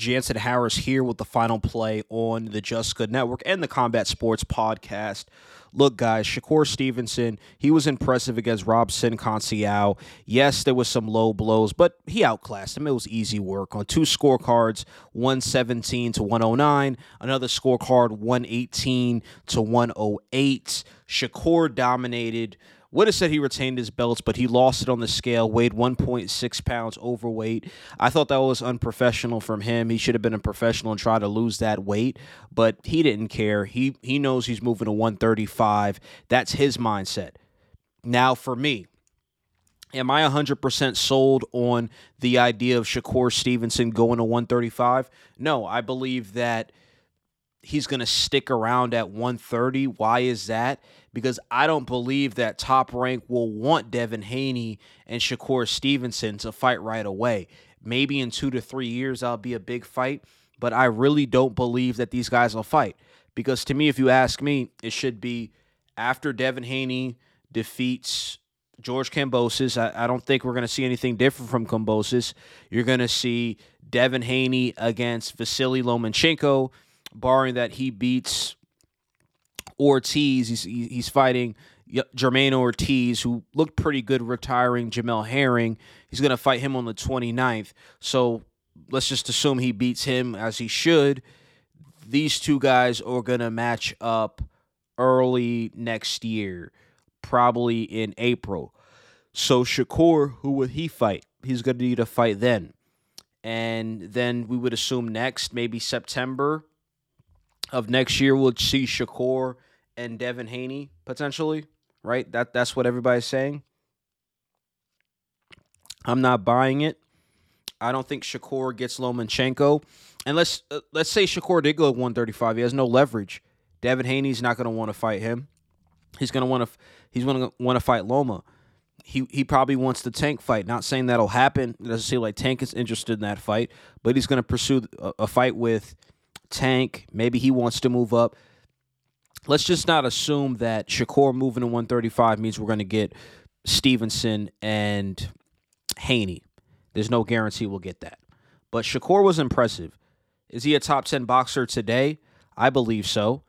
Jansen Harris here with the final play on the Just Good Network and the Combat Sports Podcast. Look, guys, Shakur Stevenson, he was impressive against Robson Conceição. Yes, there was some low blows, but he outclassed him. It was easy work on two scorecards, 117 to 109, another scorecard, 118 to 108. Shakur dominated would have said he retained his belts, but he lost it on the scale, weighed 1.6 pounds overweight. I thought that was unprofessional from him. He should have been a professional and try to lose that weight, but he didn't care. He he knows he's moving to 135. That's his mindset. Now for me, am I 100% sold on the idea of Shakur Stevenson going to 135? No, I believe that he's going to stick around at 130. Why is that? Because I don't believe that top rank will want Devin Haney and Shakur Stevenson to fight right away. Maybe in two to three years, that'll be a big fight, but I really don't believe that these guys will fight. Because to me, if you ask me, it should be after Devin Haney defeats George Kambosos. I, I don't think we're going to see anything different from Kambosos. You're going to see Devin Haney against Vasily Lomachenko barring that he beats Ortiz. He's he's fighting Jamaine Ortiz, who looked pretty good retiring Jamel Herring. He's going to fight him on the 29th. So let's just assume he beats him as he should. These two guys are going to match up early next year, probably in April. So Shakur, who would he fight? He's going to need a fight then. And then we would assume next, maybe September, of next year we'll see Shakur and Devin Haney potentially, right? That that's what everybody's saying. I'm not buying it. I don't think Shakur gets Lomachenko. And let's uh, let's say Shakur did go 135. He has no leverage. Devin Haney's not going to want to fight him. He's going to want to he's going to want to fight Loma. He he probably wants the Tank fight. Not saying that'll happen. It doesn't seem like Tank is interested in that fight, but he's going to pursue a, a fight with Tank. Maybe he wants to move up. Let's just not assume that Shakur moving to 135 means we're going to get Stevenson and Haney. There's no guarantee we'll get that. But Shakur was impressive. Is he a top 10 boxer today? I believe so.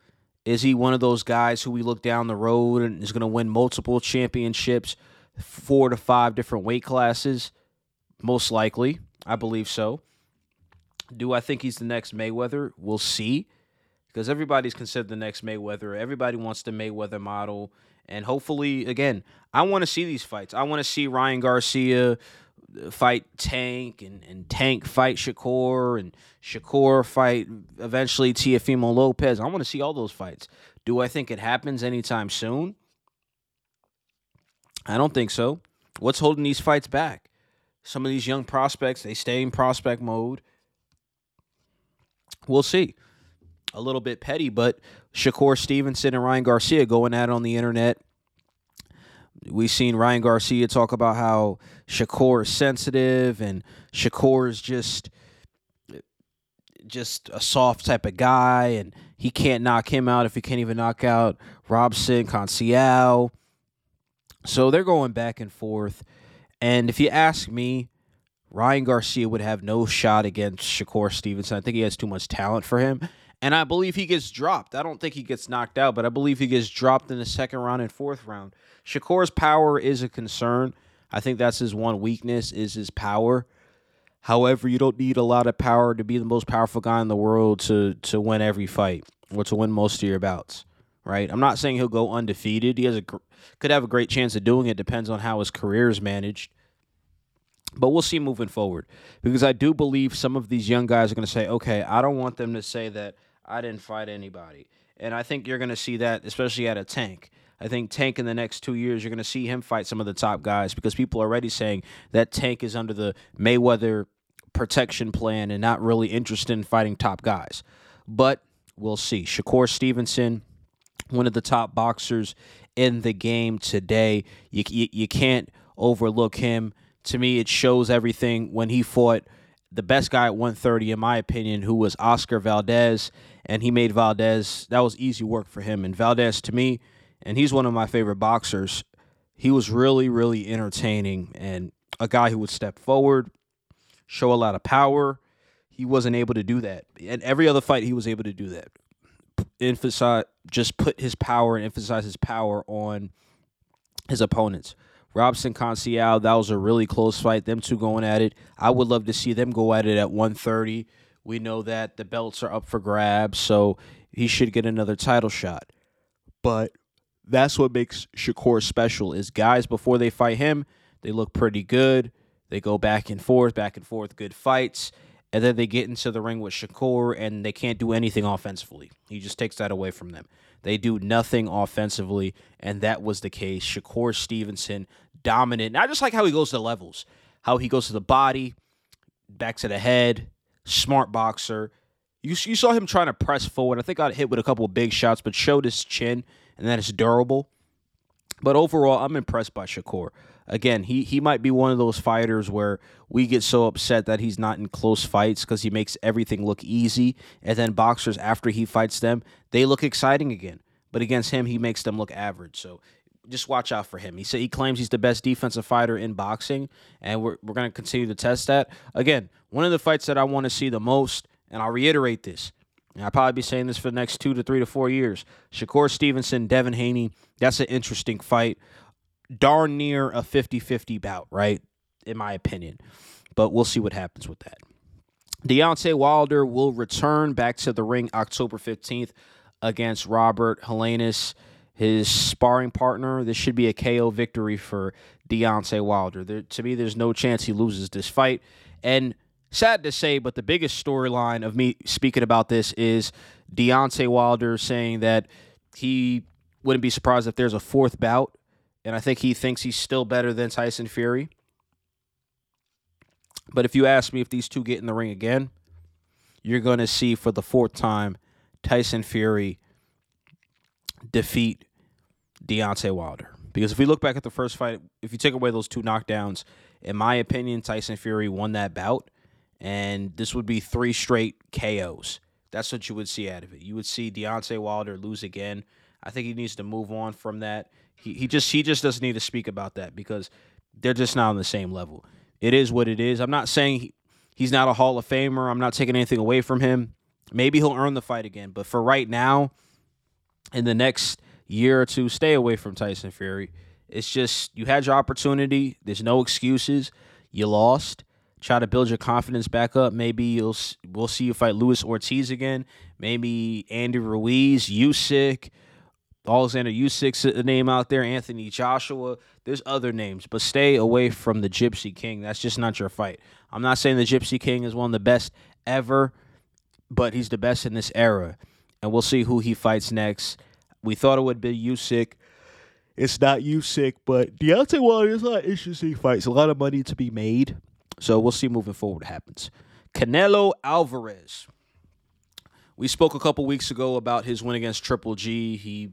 Is he one of those guys who we look down the road and is going to win multiple championships, four to five different weight classes? Most likely. I believe so. Do I think he's the next Mayweather? We'll see. Because everybody's considered the next Mayweather. Everybody wants the Mayweather model. And hopefully, again, I want to see these fights. I want to see Ryan Garcia uh, fight Tank and, and Tank fight Shakur and Shakur fight eventually Teofimo Lopez. I want to see all those fights. Do I think it happens anytime soon? I don't think so. What's holding these fights back? Some of these young prospects, they stay in prospect mode we'll see. A little bit petty, but Shakur Stevenson and Ryan Garcia going at it on the internet. We've seen Ryan Garcia talk about how Shakur is sensitive and Shakur is just just a soft type of guy and he can't knock him out if he can't even knock out Robson, Conceição. So they're going back and forth. And if you ask me, Ryan Garcia would have no shot against Shakur Stevenson. I think he has too much talent for him. And I believe he gets dropped. I don't think he gets knocked out, but I believe he gets dropped in the second round and fourth round. Shakur's power is a concern. I think that's his one weakness is his power. However, you don't need a lot of power to be the most powerful guy in the world to to win every fight or to win most of your bouts, right? I'm not saying he'll go undefeated. He has a could have a great chance of doing it. Depends on how his career is managed. But we'll see moving forward because I do believe some of these young guys are going to say, okay, I don't want them to say that I didn't fight anybody. And I think you're going to see that, especially at a tank. I think Tank in the next two years, you're going to see him fight some of the top guys because people are already saying that Tank is under the Mayweather protection plan and not really interested in fighting top guys. But we'll see. Shakur Stevenson, one of the top boxers in the game today. You, you, you can't overlook him to me, it shows everything when he fought the best guy at 130, in my opinion, who was Oscar Valdez, and he made Valdez. That was easy work for him. And Valdez, to me, and he's one of my favorite boxers. He was really, really entertaining and a guy who would step forward, show a lot of power. he wasn't able to do that. And every other fight, he was able to do that. Emphasize, just put his power and emphasize his power on his opponents. Robson Conceicao, that was a really close fight. Them two going at it. I would love to see them go at it at 130. We know that the belts are up for grabs, so he should get another title shot. But that's what makes Shakur special is guys before they fight him, they look pretty good. They go back and forth, back and forth, good fights. And then they get into the ring with Shakur and they can't do anything offensively. He just takes that away from them. They do nothing offensively, and that was the case. Shakur Stevenson, dominant. Not just like how he goes to levels, how he goes to the body, back to the head, smart boxer. You, you saw him trying to press forward. I think I hit with a couple of big shots, but showed his chin and that it's durable. But overall, I'm impressed by Shakur. Again, he he might be one of those fighters where we get so upset that he's not in close fights because he makes everything look easy, and then boxers after he fights them, they look exciting again. But against him, he makes them look average. So just watch out for him. He said he claims he's the best defensive fighter in boxing, and we're we're gonna continue to test that. Again, one of the fights that I want to see the most, and I'll reiterate this. And I'll probably be saying this for the next two to three to four years. Shakur Stevenson, Devin Haney, that's an interesting fight darn near a 50 50 bout, right? In my opinion. But we'll see what happens with that. Deontay Wilder will return back to the ring October 15th against Robert Helenius, his sparring partner. This should be a KO victory for Deontay Wilder. There, to me, there's no chance he loses this fight. And sad to say, but the biggest storyline of me speaking about this is Deontay Wilder saying that he wouldn't be surprised if there's a fourth bout and I think he thinks he's still better than Tyson Fury. But if you ask me if these two get in the ring again, you're going to see for the fourth time Tyson Fury defeat Deontay Wilder. Because if we look back at the first fight, if you take away those two knockdowns, in my opinion, Tyson Fury won that bout. And this would be three straight KOs. That's what you would see out of it. You would see Deontay Wilder lose again. I think he needs to move on from that. He he just he just doesn't need to speak about that because they're just not on the same level. It is what it is. I'm not saying he, he's not a Hall of Famer. I'm not taking anything away from him. Maybe he'll earn the fight again, but for right now, in the next year or two, stay away from Tyson Fury. It's just you had your opportunity. There's no excuses. You lost. Try to build your confidence back up. Maybe you'll we'll see you fight Luis Ortiz again. Maybe Andy Ruiz, Usyk, Alexander Usyk, a name out there, Anthony Joshua. There's other names, but stay away from the Gypsy King. That's just not your fight. I'm not saying the Gypsy King is one of the best ever, but he's the best in this era. And we'll see who he fights next. We thought it would be Usyk. It's not Usyk, but Deontay Wilder is a lot of interesting fights. A lot of money to be made. So we'll see moving forward what happens. Canelo Alvarez. We spoke a couple weeks ago about his win against Triple G. He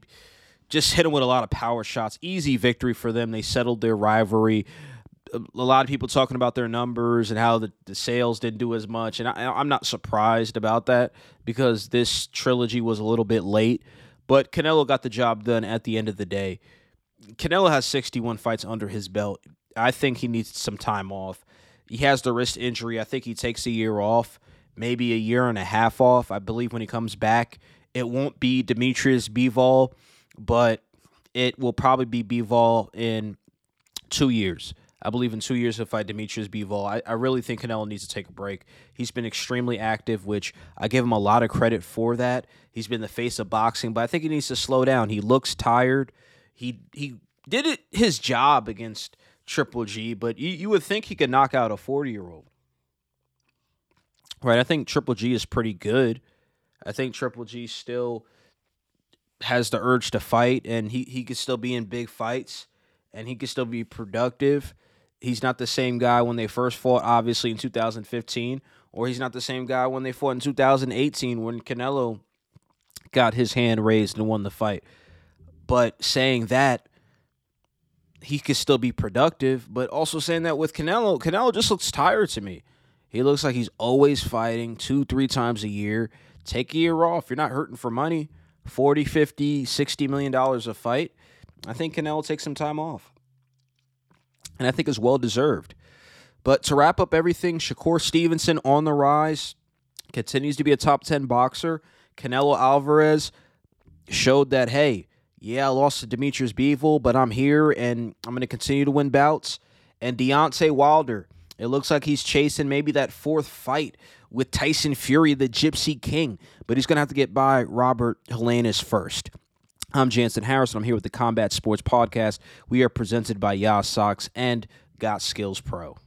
just hit him with a lot of power shots. Easy victory for them. They settled their rivalry. A lot of people talking about their numbers and how the, the sales didn't do as much. And I, I'm not surprised about that because this trilogy was a little bit late. But Canelo got the job done at the end of the day. Canelo has 61 fights under his belt. I think he needs some time off. He has the wrist injury. I think he takes a year off maybe a year and a half off. I believe when he comes back, it won't be Demetrius Bivol, but it will probably be Bivol in two years. I believe in two years he'll fight Demetrius Bivol. I, I really think Canelo needs to take a break. He's been extremely active, which I give him a lot of credit for that. He's been the face of boxing, but I think he needs to slow down. He looks tired. He he did it his job against Triple G, but you, you would think he could knock out a 40 year old right? I think Triple G is pretty good. I think Triple G still has the urge to fight, and he he could still be in big fights, and he could still be productive. He's not the same guy when they first fought, obviously in 2015, or he's not the same guy when they fought in 2018 when Canelo got his hand raised and won the fight. But saying that, he could still be productive, but also saying that with Canelo, Canelo just looks tired to me. He looks like he's always fighting two, three times a year. Take a year off. You're not hurting for money. 40, 50, 60 million dollars a fight. I think Canelo will take some time off. And I think it's well deserved. But to wrap up everything, Shakur Stevenson on the rise. continues to be a top 10 boxer. Canelo Alvarez showed that, hey, yeah, I lost to Demetrius Bivol, but I'm here and I'm going to continue to win bouts. And Deontay Wilder, it looks like he's chasing maybe that fourth fight with Tyson Fury, the Gypsy King, but he's going to have to get by Robert Helenius first. I'm Jansen Harrison. I'm here with the Combat Sports Podcast. We are presented by Yas Socks and Got Skills Pro.